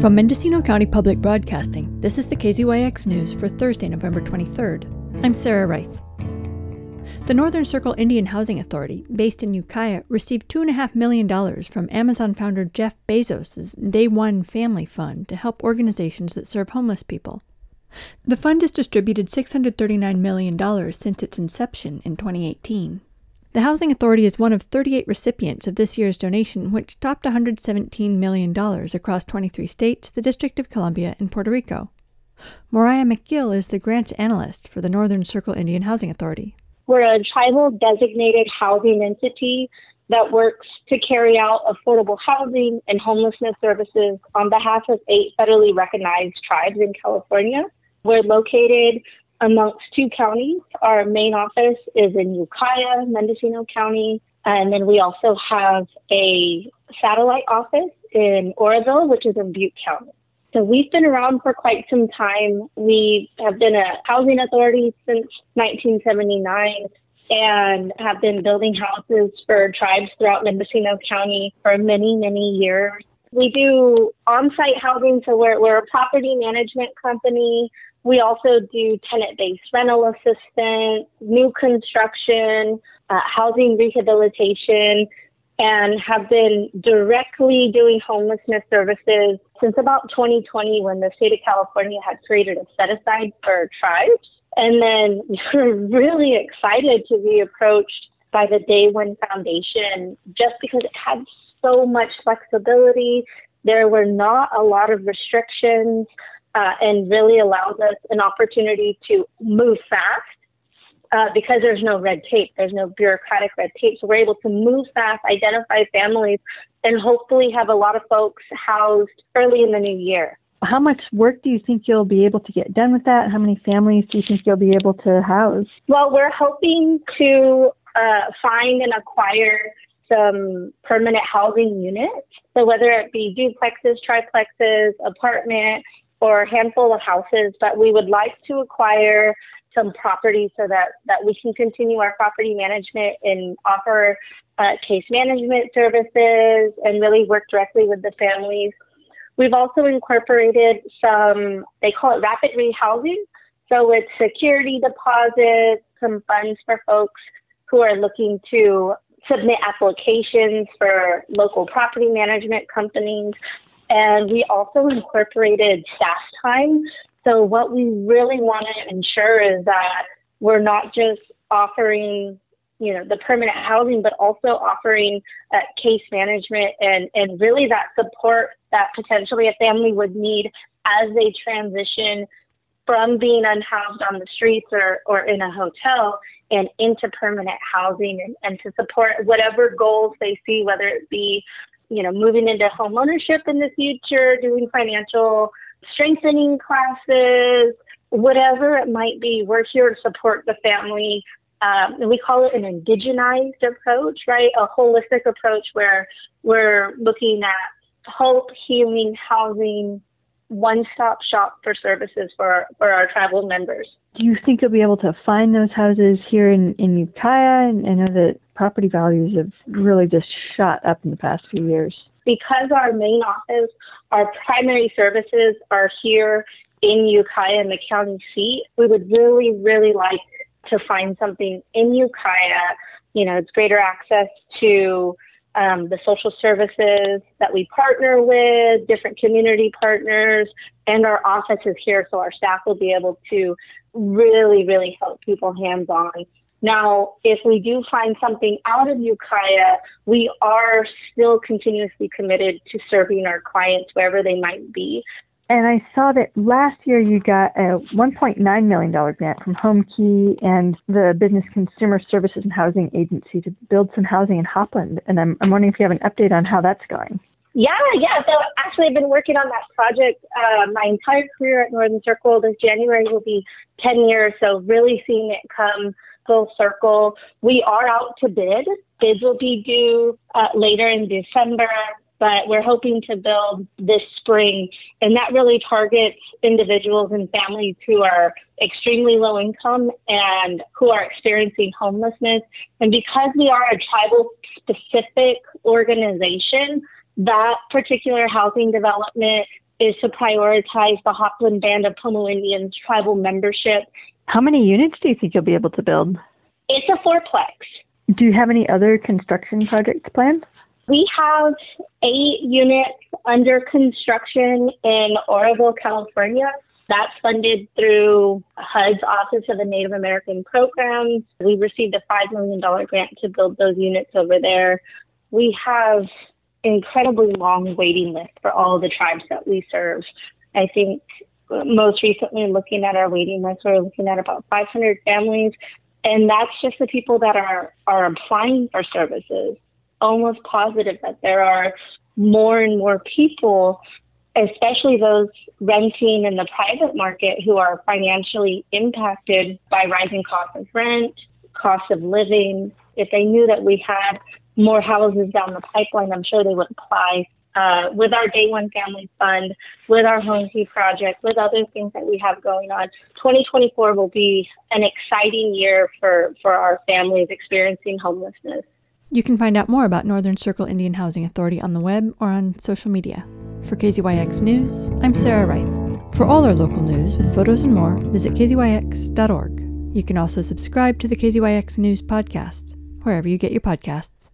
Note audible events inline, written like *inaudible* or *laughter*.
From Mendocino County Public Broadcasting, this is the KZYX News for Thursday, November 23rd. I'm Sarah Reith. The Northern Circle Indian Housing Authority, based in Ukiah, received $2.5 million from Amazon founder Jeff Bezos' Day One Family Fund to help organizations that serve homeless people. The fund has distributed $639 million since its inception in 2018. The Housing Authority is one of 38 recipients of this year's donation, which topped $117 million across 23 states, the District of Columbia, and Puerto Rico. Moriah McGill is the grants analyst for the Northern Circle Indian Housing Authority. We're a tribal designated housing entity that works to carry out affordable housing and homelessness services on behalf of eight federally recognized tribes in California. We're located amongst two counties. Our main office is in Ukiah, Mendocino County, and then we also have a satellite office in Oroville, which is in Butte County. So we've been around for quite some time. We have been a housing authority since 1979 and have been building houses for tribes throughout Mendocino County for many, many years. We do on-site housing, so we're, we're a property management company. We also do tenant-based rental assistance, new construction, uh, housing rehabilitation, and have been directly doing homelessness services since about 2020 when the state of California had created a set aside for tribes. And then *laughs* we're really excited to be approached by the Day One Foundation just because it had so much flexibility. There were not a lot of restrictions uh, and really allows us an opportunity to move fast uh, because there's no red tape, there's no bureaucratic red tape. So we're able to move fast, identify families, and hopefully have a lot of folks housed early in the new year. How much work do you think you'll be able to get done with that? How many families do you think you'll be able to house? Well, we're hoping to uh, find and acquire some permanent housing units. So whether it be duplexes, triplexes, apartment, or a handful of houses, but we would like to acquire some property so that, that we can continue our property management and offer uh, case management services and really work directly with the families. We've also incorporated some, they call it rapid rehousing. So it's security deposits, some funds for folks who are looking to submit applications for local property management companies and we also incorporated staff time. So what we really want to ensure is that we're not just offering, you know, the permanent housing, but also offering uh, case management and, and really that support that potentially a family would need as they transition from being unhoused on the streets or, or in a hotel and into permanent housing and, and to support whatever goals they see, whether it be you know, moving into home ownership in the future, doing financial strengthening classes, whatever it might be, we're here to support the family. Um, and we call it an indigenized approach, right? A holistic approach where we're looking at hope, healing, housing, one stop shop for services for, for our tribal members. Do you think you'll be able to find those houses here in, in Ukiah? And I know that property values have really just shot up in the past few years. Because our main office, our primary services are here in Ukiah in the county seat, we would really, really like to find something in Ukiah. You know, it's greater access to um, the social services that we partner with, different community partners, and our office is here, so our staff will be able to really, really help people hands on. Now, if we do find something out of Ukiah, we are still continuously committed to serving our clients wherever they might be. And I saw that last year you got a $1.9 million grant from Home Key and the Business Consumer Services and Housing Agency to build some housing in Hopland. And I'm, I'm wondering if you have an update on how that's going. Yeah, yeah. So actually, I've been working on that project uh, my entire career at Northern Circle. This January will be 10 years. So really seeing it come full circle. We are out to bid. Bids will be due uh, later in December but we're hoping to build this spring. And that really targets individuals and families who are extremely low income and who are experiencing homelessness. And because we are a tribal specific organization, that particular housing development is to prioritize the Hopland Band of Pomo Indians tribal membership. How many units do you think you'll be able to build? It's a fourplex. Do you have any other construction projects planned? We have eight units under construction in Oroville, California. That's funded through HUD's Office of the Native American Programs. We received a $5 million grant to build those units over there. We have incredibly long waiting list for all the tribes that we serve. I think uh, most recently looking at our waiting list, we're looking at about 500 families, and that's just the people that are, are applying for services. Almost positive that there are more and more people especially those renting in the private market who are financially impacted by rising costs of rent, cost of living. If they knew that we had more houses down the pipeline, I'm sure they would apply. Uh, with our Day One Family Fund, with our Home Key Project, with other things that we have going on, 2024 will be an exciting year for, for our families experiencing homelessness. You can find out more about Northern Circle Indian Housing Authority on the web or on social media. For KZYX News, I'm Sarah Reith. For all our local news with photos and more, visit kzyx.org. You can also subscribe to the KZYX News podcast, wherever you get your podcasts.